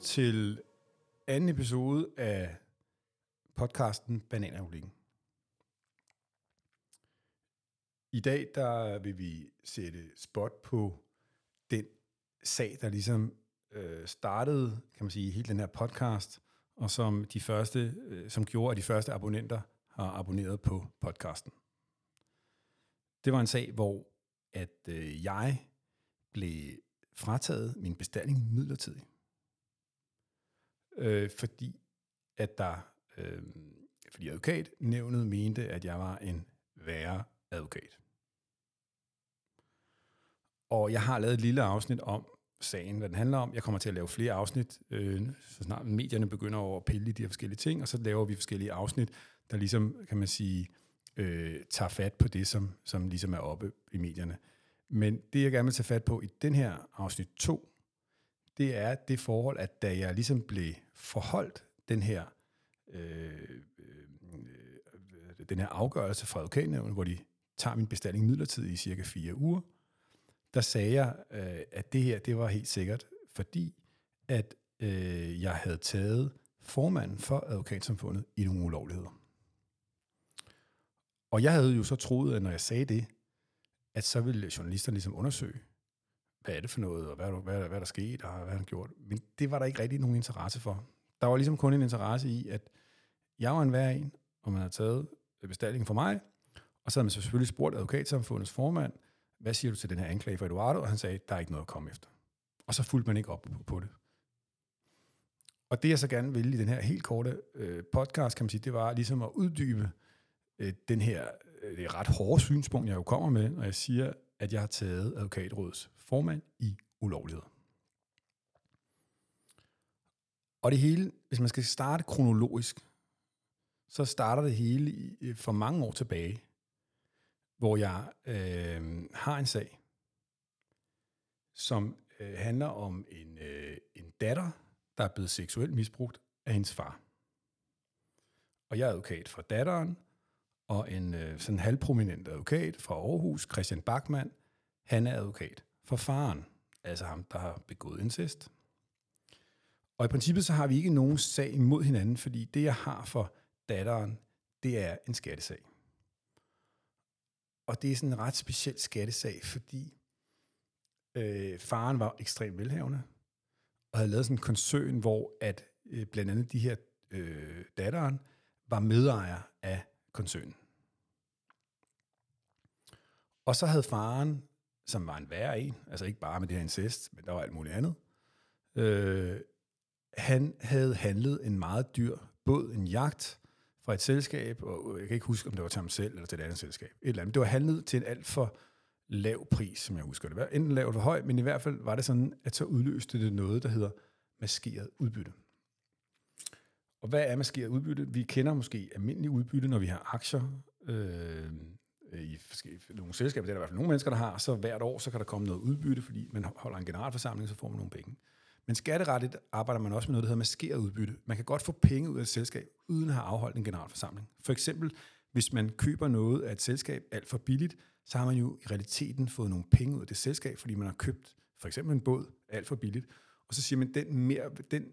til anden episode af podcasten Bananrepublikken. I dag der vil vi sætte spot på den sag, der ligesom øh, startede, kan man sige, hele den her podcast, og som de første, øh, som gjorde, at de første abonnenter har abonneret på podcasten. Det var en sag, hvor at øh, jeg blev frataget min bestilling midlertidigt. Øh, fordi at der, øh, fordi advokatnævnet mente, at jeg var en værre advokat. Og jeg har lavet et lille afsnit om sagen, hvad den handler om. Jeg kommer til at lave flere afsnit, øh, så snart medierne begynder over at pille i de her forskellige ting, og så laver vi forskellige afsnit, der ligesom, kan man sige, øh, tager fat på det, som, som ligesom er oppe i medierne. Men det, jeg gerne vil tage fat på i den her afsnit 2, det er det forhold, at da jeg ligesom blev forholdt den her, øh, øh, den her afgørelse fra advokatnævnet, hvor de tager min bestilling midlertidigt i cirka fire uger, der sagde jeg, øh, at det her, det var helt sikkert, fordi at øh, jeg havde taget formanden for advokatsamfundet i nogle ulovligheder. Og jeg havde jo så troet, at når jeg sagde det, at så ville journalisterne ligesom undersøge, hvad er det for noget, og hvad, hvad, hvad, hvad der skete, og hvad har han gjort. Men det var der ikke rigtig nogen interesse for. Der var ligesom kun en interesse i, at jeg var en hver en, og man havde taget bestillingen for mig, og så havde man selvfølgelig spurgt advokatsamfundets formand, hvad siger du til den her anklage for Eduardo? Og han sagde, der er ikke noget at komme efter. Og så fulgte man ikke op på, det. Og det jeg så gerne ville i den her helt korte øh, podcast, kan man sige, det var ligesom at uddybe øh, den her øh, det ret hårde synspunkt, jeg jo kommer med, når jeg siger, at jeg har taget advokatrådets formand i ulovligheder. Og det hele, hvis man skal starte kronologisk, så starter det hele for mange år tilbage, hvor jeg øh, har en sag, som øh, handler om en, øh, en datter, der er blevet seksuelt misbrugt af hendes far. Og jeg er advokat for datteren, og en øh, sådan halvprominent advokat fra Aarhus, Christian Bachmann, han er advokat for faren, altså ham, der har begået incest. Og i princippet så har vi ikke nogen sag imod hinanden, fordi det, jeg har for datteren, det er en skattesag. Og det er sådan en ret speciel skattesag, fordi øh, faren var ekstremt velhavende, og havde lavet sådan en koncern, hvor at øh, blandt andet de her øh, datteren var medejer af koncernen. Og så havde faren, som var en værre en, altså ikke bare med det her incest, men der var alt muligt andet, øh, han havde handlet en meget dyr båd, en jagt, fra et selskab, og jeg kan ikke huske, om det var til ham selv eller til et andet selskab. Et eller andet. Det var handlet til en alt for lav pris, som jeg husker det. var enten lavt eller høj, men i hvert fald var det sådan, at så udløste det noget, der hedder maskeret udbytte. Og hvad er maskeret udbytte? Vi kender måske almindelig udbytte, når vi har aktier øh, Øh, i nogle selskaber, det er der i hvert fald nogle mennesker, der har, så hvert år, så kan der komme noget udbytte, fordi man holder en generalforsamling, så får man nogle penge. Men skatterettigt arbejder man også med noget, der hedder maskeret udbytte. Man kan godt få penge ud af et selskab, uden at have afholdt en generalforsamling. For eksempel, hvis man køber noget af et selskab alt for billigt, så har man jo i realiteten fået nogle penge ud af det selskab, fordi man har købt for eksempel en båd alt for billigt. Og så siger man, den, mere, den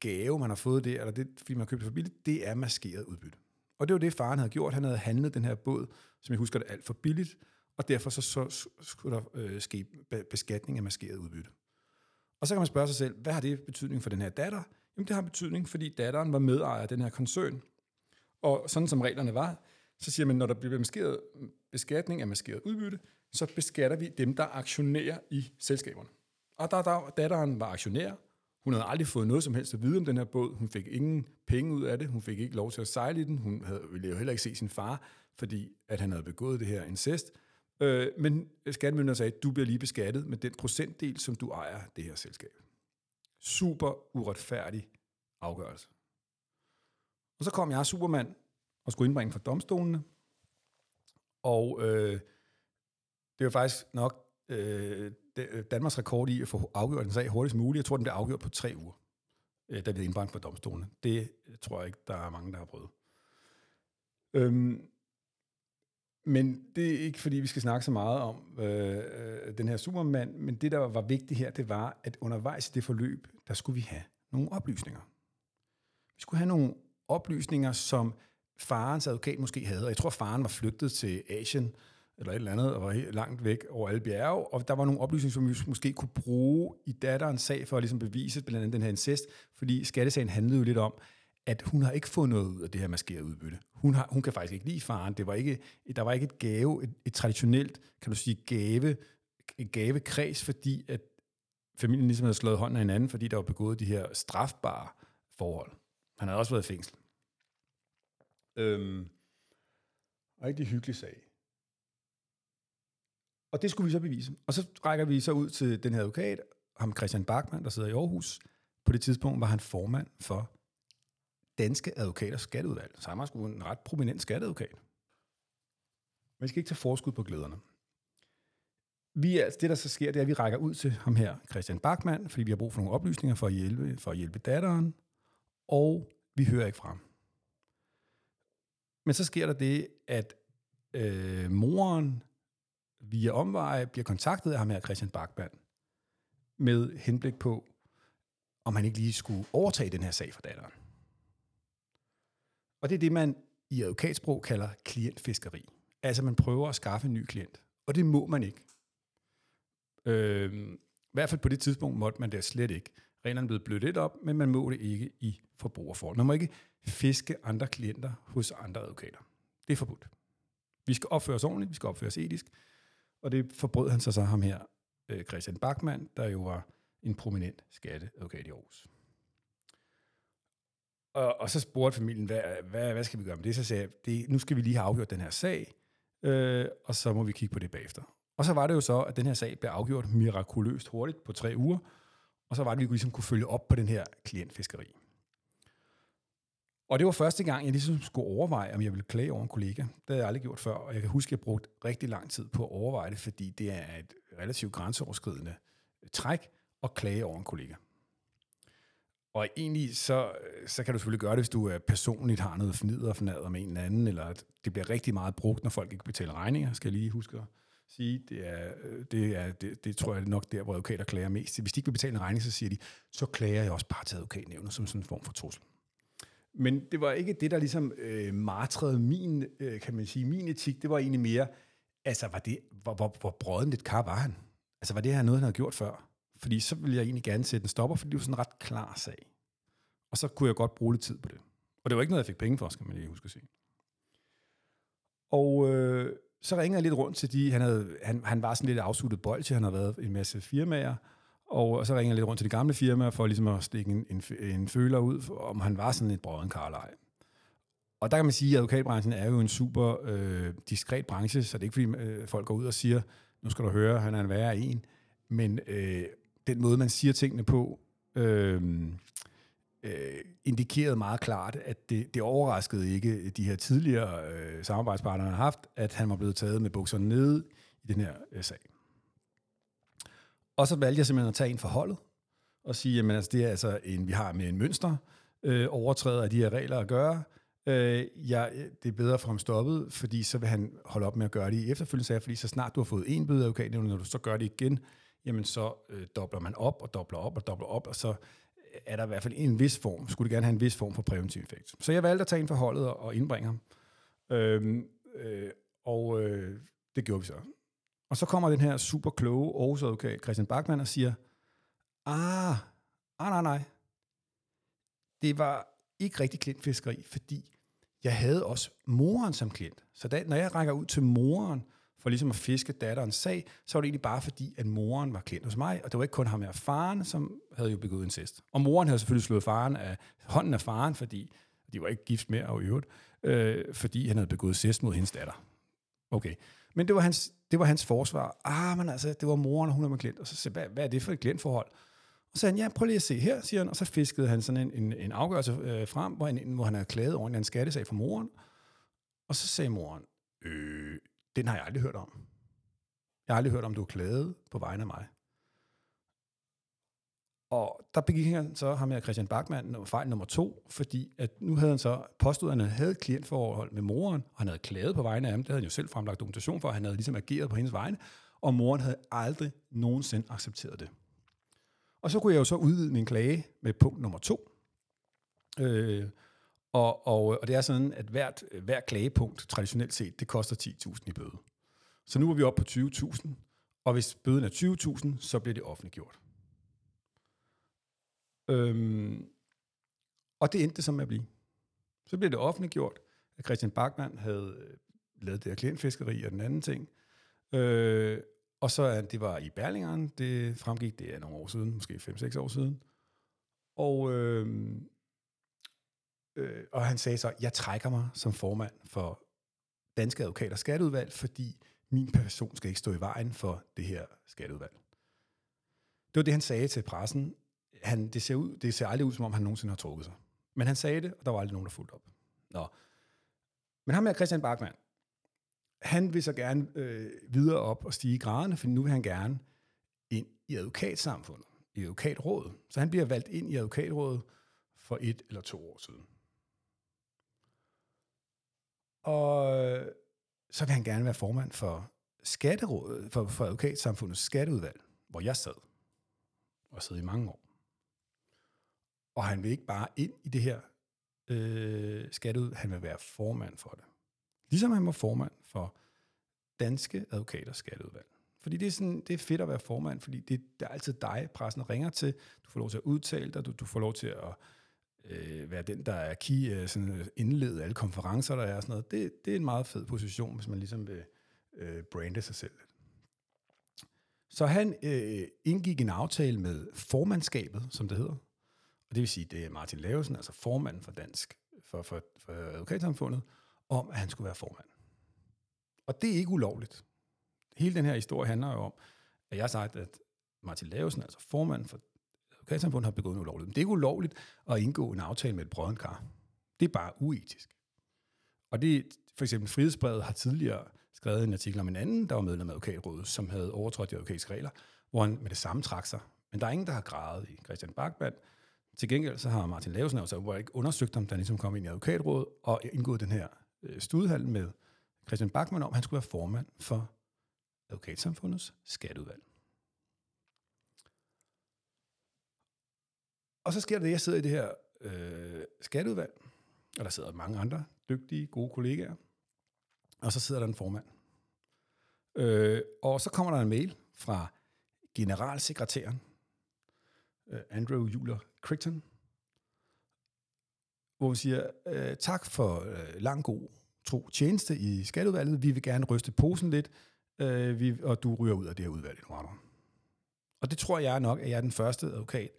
gave, man har fået der, eller det, fordi man har købt det for billigt, det er maskeret udbytte. Og det var det, faren havde gjort. Han havde handlet den her båd, som jeg husker det, alt for billigt, og derfor så, så skulle der øh, ske beskatning af maskeret udbytte. Og så kan man spørge sig selv, hvad har det betydning for den her datter? Jamen det har betydning, fordi datteren var medejer af den her koncern. Og sådan som reglerne var, så siger man, når der bliver maskeret beskatning af maskeret udbytte, så beskatter vi dem, der aktionerer i selskaberne. Og der, der, datteren var aktionær. Hun havde aldrig fået noget som helst at vide om den her båd. Hun fik ingen penge ud af det. Hun fik ikke lov til at sejle i den. Hun havde, ville jo heller ikke se sin far, fordi at han havde begået det her incest. Øh, men skattemyndigheden sagde, at du bliver lige beskattet med den procentdel, som du ejer det her selskab. Super uretfærdig afgørelse. Og så kom jeg, Supermand, og skulle indbringe for domstolene. Og øh, det var faktisk nok øh, Øh, Danmarks rekord i at få afgjort en sag hurtigst muligt. Jeg tror, den blev afgjort på tre uger, øh, da vi indbragt for domstolene. Det øh, tror jeg ikke, der er mange, der har prøvet. Øhm, men det er ikke, fordi vi skal snakke så meget om øh, øh, den her supermand, men det, der var vigtigt her, det var, at undervejs i det forløb, der skulle vi have nogle oplysninger. Vi skulle have nogle oplysninger, som farens advokat måske havde. Og jeg tror, faren var flygtet til Asien, eller et eller andet, og var helt langt væk over alle bjerge, og der var nogle oplysninger, som vi måske kunne bruge i datterens sag for at ligesom bevise blandt andet den her incest, fordi skattesagen handlede jo lidt om, at hun har ikke fået noget ud af det her maskerede udbytte. Hun, har, hun kan faktisk ikke lide faren. Det var ikke, der var ikke et gave, et, et traditionelt, kan du sige, gave, et gavekreds, fordi at familien ligesom havde slået hånden af hinanden, fordi der var begået de her strafbare forhold. Han havde også været i fængsel. Øhm, rigtig hyggelig sag. Og det skulle vi så bevise. Og så rækker vi så ud til den her advokat, ham Christian Bachmann, der sidder i Aarhus. På det tidspunkt var han formand for Danske Advokaters Skatteudvalg. Så han var sgu en ret prominent skatteadvokat. Man skal ikke tage forskud på glæderne. Vi, altså det, der så sker, det er, at vi rækker ud til ham her, Christian Bachmann, fordi vi har brug for nogle oplysninger for at hjælpe, for at hjælpe datteren, og vi hører ikke fra ham. Men så sker der det, at øh, moren via omveje bliver kontaktet af ham her, Christian Bachmann, med henblik på, om han ikke lige skulle overtage den her sag for datteren. Og det er det, man i advokatsprog kalder klientfiskeri. Altså man prøver at skaffe en ny klient. Og det må man ikke. Øh, I hvert fald på det tidspunkt måtte man det slet ikke. Reglerne blev blødt lidt op, men man må det ikke i forbrugerforhold. Man må ikke fiske andre klienter hos andre advokater. Det er forbudt. Vi skal opføre os ordentligt, vi skal opføre os etisk, og det forbrød han sig så ham her, øh, Christian Bachmann, der jo var en prominent skatteadvokat i Aarhus. Og, og så spurgte familien, hvad, hvad, hvad skal vi gøre med det? Så sagde jeg, det, nu skal vi lige have afgjort den her sag, øh, og så må vi kigge på det bagefter. Og så var det jo så, at den her sag blev afgjort mirakuløst hurtigt på tre uger, og så var det, at vi ligesom kunne følge op på den her klientfiskeri. Og det var første gang, jeg ligesom skulle overveje, om jeg ville klage over en kollega. Det havde jeg aldrig gjort før, og jeg kan huske, at jeg brugte rigtig lang tid på at overveje det, fordi det er et relativt grænseoverskridende øh, træk at klage over en kollega. Og egentlig så, øh, så kan du selvfølgelig gøre det, hvis du øh, personligt har noget fnider og fnader med en eller anden, eller at det bliver rigtig meget brugt, når folk ikke betaler regninger, skal jeg lige huske at sige. Det, er, det, er, det, det tror jeg er nok der, hvor advokater klager mest. Hvis de ikke vil betale en regning, så siger de, så klager jeg også bare til advokatnævnet som sådan en form for trussel. Men det var ikke det, der ligesom øh, martrede min, øh, kan man sige, min etik. Det var egentlig mere, altså, var det, hvor, hvor, hvor brøden lidt kar var han? Altså, var det her noget, han havde gjort før? Fordi så ville jeg egentlig gerne sætte en stopper, for det var sådan en ret klar sag. Og så kunne jeg godt bruge lidt tid på det. Og det var ikke noget, jeg fik penge for, skal man lige huske at sige. Og øh, så ringede jeg lidt rundt til de, han, havde, han, han var sådan lidt afsluttet bold, han havde været en masse firmaer, og så ringede jeg lidt rundt til de gamle firmaer, for ligesom at stikke en, en, en føler ud, om han var sådan et brøden karlej. Og der kan man sige, at advokatbranchen er jo en super øh, diskret branche, så det er ikke fordi øh, folk går ud og siger, nu skal du høre, han er en værre en. Men øh, den måde, man siger tingene på, øh, øh, indikerede meget klart, at det, det overraskede ikke de her tidligere øh, samarbejdspartnere, har haft, at han var blevet taget med bukserne nede i den her øh, sag. Og så valgte jeg simpelthen at tage en for holdet, og sige, jamen altså, det er altså en, vi har med en mønster, øh, overtræder af de her regler at gøre. Øh, ja, det er bedre for ham stoppet, fordi så vil han holde op med at gøre det i efterfølgende sager, fordi så snart du har fået en bøde af advokaten, når du så gør det igen, jamen så øh, dobler man op og dobler op og dobler op, og så er der i hvert fald en vis form, skulle det gerne have en vis form for præventiv effekt. Så jeg valgte at tage en for holdet og indbringe ham. Øh, øh, og øh, det gjorde vi så. Og så kommer den her super kloge Aarhus advokat Christian Bachmann og siger, ah, ah, nej, nej, det var ikke rigtig klientfiskeri, fordi jeg havde også moren som klient. Så da, når jeg rækker ud til moren for ligesom at fiske datterens sag, så var det egentlig bare fordi, at moren var klient hos mig, og det var ikke kun ham her faren, som havde jo begået incest. Og moren havde selvfølgelig slået faren af hånden af faren, fordi de var ikke gift mere og øvrigt, øh, fordi han havde begået incest mod hendes datter. Okay. Men det var hans, det var hans forsvar. Ah, men altså, det var moren, og hun er med klient. Og så sagde hvad, hvad er det for et klientforhold? Og så sagde han, ja, prøv lige at se her, siger han. Og så fiskede han sådan en, en, en afgørelse øh, frem, hvor han, hvor han havde klaget over en skattesag for moren. Og så sagde moren, øh, den har jeg aldrig hørt om. Jeg har aldrig hørt om, du har klaget på vegne af mig. Og der begik han så ham med Christian Bachmann fejl nummer to, fordi at nu havde han så påstået, at han havde klientforhold med moren, og han havde klaget på vegne af ham. Det havde han jo selv fremlagt dokumentation for, at han havde ligesom ageret på hendes vegne, og moren havde aldrig nogensinde accepteret det. Og så kunne jeg jo så udvide min klage med punkt nummer to. Øh, og, og, og det er sådan, at hvert, hver klagepunkt, traditionelt set, det koster 10.000 i bøde. Så nu er vi oppe på 20.000, og hvis bøden er 20.000, så bliver det offentliggjort. Øhm, og det endte det som med at blive. Så blev det offentliggjort, at Christian Bachmann havde øh, lavet det her klientfiskeri og den anden ting. Øh, og så at det var i Berlingeren, det fremgik, det er nogle år siden, måske 5-6 år siden. Og, øh, øh, og han sagde så, jeg trækker mig som formand for Danske Advokater Skatteudvalg, fordi min person skal ikke stå i vejen for det her skatteudvalg. Det var det, han sagde til pressen. Han, det, ser ud, det ser aldrig ud, som om han nogensinde har trukket sig. Men han sagde det, og der var aldrig nogen, der fulgte op. Nå. Men ham er Christian Bachmann, han vil så gerne øh, videre op og stige graderne, for nu vil han gerne ind i advokatsamfundet, i advokatrådet. Så han bliver valgt ind i advokatrådet for et eller to år siden. Og øh, så vil han gerne være formand for skatterådet, for, for advokatsamfundets skatteudvalg, hvor jeg sad, og sad i mange år. Og han vil ikke bare ind i det her øh, skatteud, han vil være formand for det. Ligesom han var formand for Danske Advokaters Skatteudvalg. Fordi det er, sådan, det er fedt at være formand, fordi det, det er altid dig, pressen ringer til. Du får lov til at udtale dig, du, du får lov til at øh, være den, der er key, øh, sådan øh, indlede alle konferencer, der er og sådan noget. Det, det er en meget fed position, hvis man ligesom vil øh, brande sig selv. Så han øh, indgik en aftale med formandskabet, som det hedder. Og det vil sige, det er Martin Lavesen, altså formanden for Dansk, for, for, for advokatsamfundet, om, at han skulle være formand. Og det er ikke ulovligt. Hele den her historie handler jo om, at jeg har sagt, at Martin Lavesen, altså formanden for advokatsamfundet, har begået en ulovligt. Men det er ikke ulovligt at indgå en aftale med et brødrenkar. Det er bare uetisk. Og det, for eksempel Frihedsbrevet har tidligere skrevet en artikel om en anden, der var medlem af advokatrådet, som havde overtrådt de advokatiske regler, hvor han med det samme trak sig. Men der er ingen, der har grædet i Christian Bachmann. Til gengæld så har Martin Lavesen altså ikke undersøgt om der ligesom kom ind i advokatrådet og indgået den her øh, studiehandel med Christian Bachmann om, at han skulle være formand for advokatsamfundets skatteudvalg. Og så sker det, at jeg sidder i det her øh, skatteudvalg, og der sidder mange andre dygtige, gode kollegaer, og så sidder der en formand. Øh, og så kommer der en mail fra generalsekretæren, øh, Andrew Juler Crichton, hvor vi siger, øh, tak for øh, lang god tro tjeneste i skatteudvalget. Vi vil gerne ryste posen lidt, øh, vi, og du ryger ud af det her udvalg, Eduardo. Og det tror jeg nok, at jeg er den første advokat,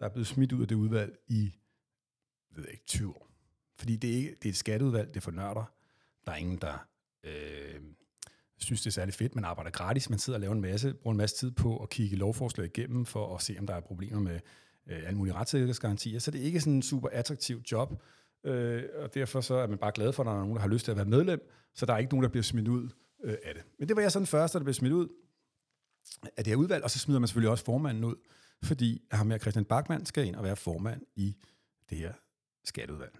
der er blevet smidt ud af det udvalg i ved jeg ikke, 20 år. Fordi det er, ikke, det er et skatteudvalg, det er for nørder. Der er ingen, der øh, synes, det er særlig fedt. Man arbejder gratis, man sidder og laver en masse, bruger en masse tid på at kigge lovforslag igennem, for at se, om der er problemer med øh, alle mulige retssikkerhedsgarantier. Så det er ikke sådan en super attraktiv job. Øh, og derfor så er man bare glad for, at der er nogen, der har lyst til at være medlem, så der er ikke nogen, der bliver smidt ud øh, af det. Men det var jeg sådan første, der blev smidt ud af det her udvalg, og så smider man selvfølgelig også formanden ud, fordi ham her Christian Bachmann skal ind og være formand i det her skatteudvalg.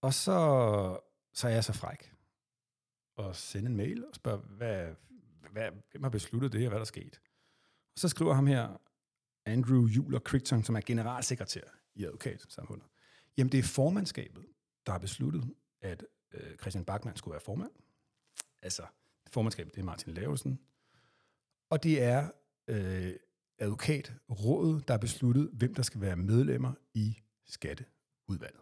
Og så, så er jeg så fræk og sende en mail og spørge, hvad, hvad, hvem har besluttet det her, hvad der er sket? Og så skriver ham her, Andrew Juler Crichton, som er generalsekretær i advokatsamfundet. Jamen, det er formandskabet, der har besluttet, at øh, Christian Bachmann skulle være formand. Altså, formandskabet, det er Martin Lavesen. Og det er øh, advokatrådet, der har besluttet, hvem der skal være medlemmer i skatteudvalget.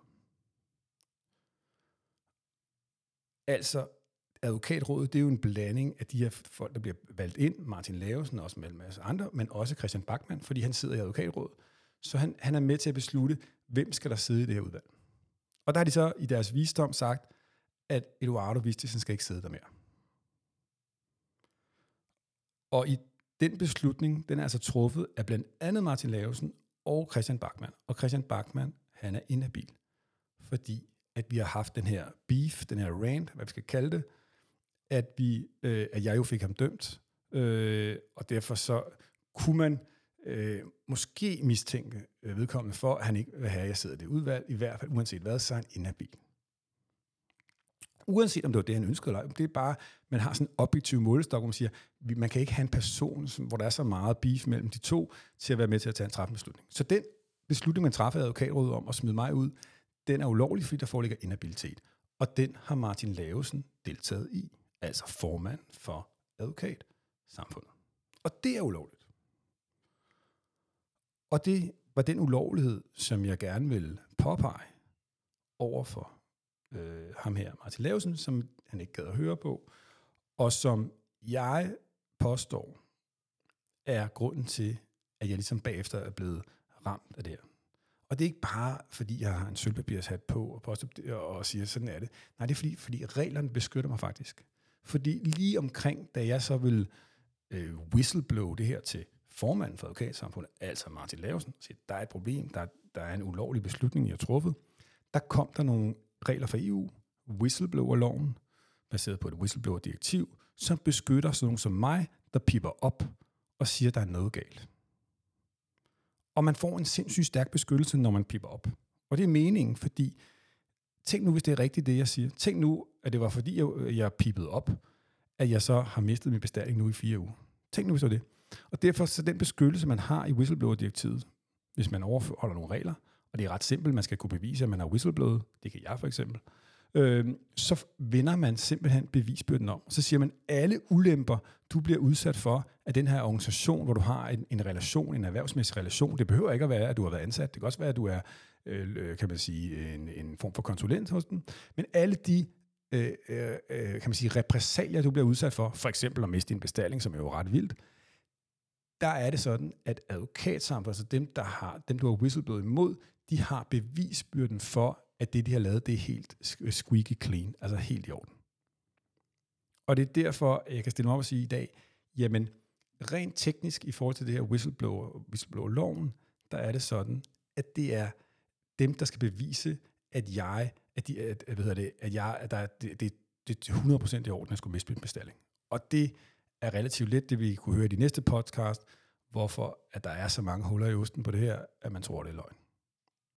Altså, advokatrådet, det er jo en blanding af de her folk, der bliver valgt ind, Martin Lavesen, og også med en masse andre, men også Christian Bachmann, fordi han sidder i advokatrådet. Så han, han er med til at beslutte, hvem skal der sidde i det her udvalg. Og der har de så i deres visdom sagt, at Eduardo Vistisen skal ikke sidde der mere. Og i den beslutning, den er altså truffet af blandt andet Martin Lavesen og Christian Bachmann. Og Christian Bachmann, han er inhabil, fordi at vi har haft den her beef, den her rant, hvad vi skal kalde det, at, vi, øh, at jeg jo fik ham dømt, øh, og derfor så kunne man øh, måske mistænke øh, vedkommende for, at han ikke vil have, at jeg sidder i det udvalg, i hvert fald uanset hvad, så er han inhabil. uanset om det var det, han ønskede eller ej. Det er bare, man har sådan en objektiv målestok, hvor man siger, man kan ikke have en person, som, hvor der er så meget beef mellem de to, til at være med til at tage en træffende beslutning. Så den beslutning, man træffede af advokatrådet om at smide mig ud, den er ulovlig, fordi der foreligger inhabilitet. Og den har Martin Lavesen deltaget i, altså formand for advokatsamfundet. Og det er ulovligt. Og det var den ulovlighed, som jeg gerne vil påpege over for øh, ham her, Martin Lavsen, som han ikke gad at høre på, og som jeg påstår er grunden til, at jeg ligesom bagefter er blevet ramt af det her. Og det er ikke bare, fordi jeg har en sølvpapirshat på og, påstår, og siger, sådan er det. Nej, det er fordi, fordi reglerne beskytter mig faktisk. Fordi lige omkring, da jeg så vil øh, whistleblow det her til formanden for advokatsamfundet, altså Martin Lavesen, siger, der er et problem, der, der er en ulovlig beslutning, jeg har truffet, der kom der nogle regler fra EU, whistleblower-loven, baseret på et whistleblower-direktiv, som beskytter sådan nogen som mig, der pipper op og siger, der er noget galt. Og man får en sindssygt stærk beskyttelse, når man pipper op. Og det er meningen, fordi tænk nu, hvis det er rigtigt, det jeg siger. Tænk nu, at det var fordi, jeg, jeg pipede op, at jeg så har mistet min bestilling nu i fire uger. Tænk nu, hvis det var det. Og derfor så den beskyttelse, man har i whistleblower-direktivet, hvis man overholder nogle regler, og det er ret simpelt, man skal kunne bevise, at man har whistleblowet, det kan jeg for eksempel, øh, så vender man simpelthen bevisbyrden om. Så siger man, alle ulemper, du bliver udsat for at den her organisation, hvor du har en, en relation, en erhvervsmæssig relation. Det behøver ikke at være, at du har været ansat. Det kan også være, at du er, øh, øh kan man sige, en, en form for konsulent hos den. Men alle de Øh, øh, øh, kan man sige, repræsalier, du bliver udsat for, for eksempel at miste din bestilling, som er jo ret vildt, der er det sådan, at advokatsamfundet, altså dem, der har, dem, du har whistleblowet imod, de har bevisbyrden for, at det, de har lavet, det er helt squeaky clean, altså helt i orden. Og det er derfor, jeg kan stille mig op og sige i dag, jamen, rent teknisk i forhold til det her whistleblower, whistleblower-loven, der er det sådan, at det er dem, der skal bevise, at jeg, at, de, at, hvad hedder det, at jeg, at der, det, det, det 100% i orden, at jeg skulle miste min bestilling. Og det er relativt let, det vi kunne høre i de næste podcast, hvorfor at der er så mange huller i osten på det her, at man tror, det er løgn.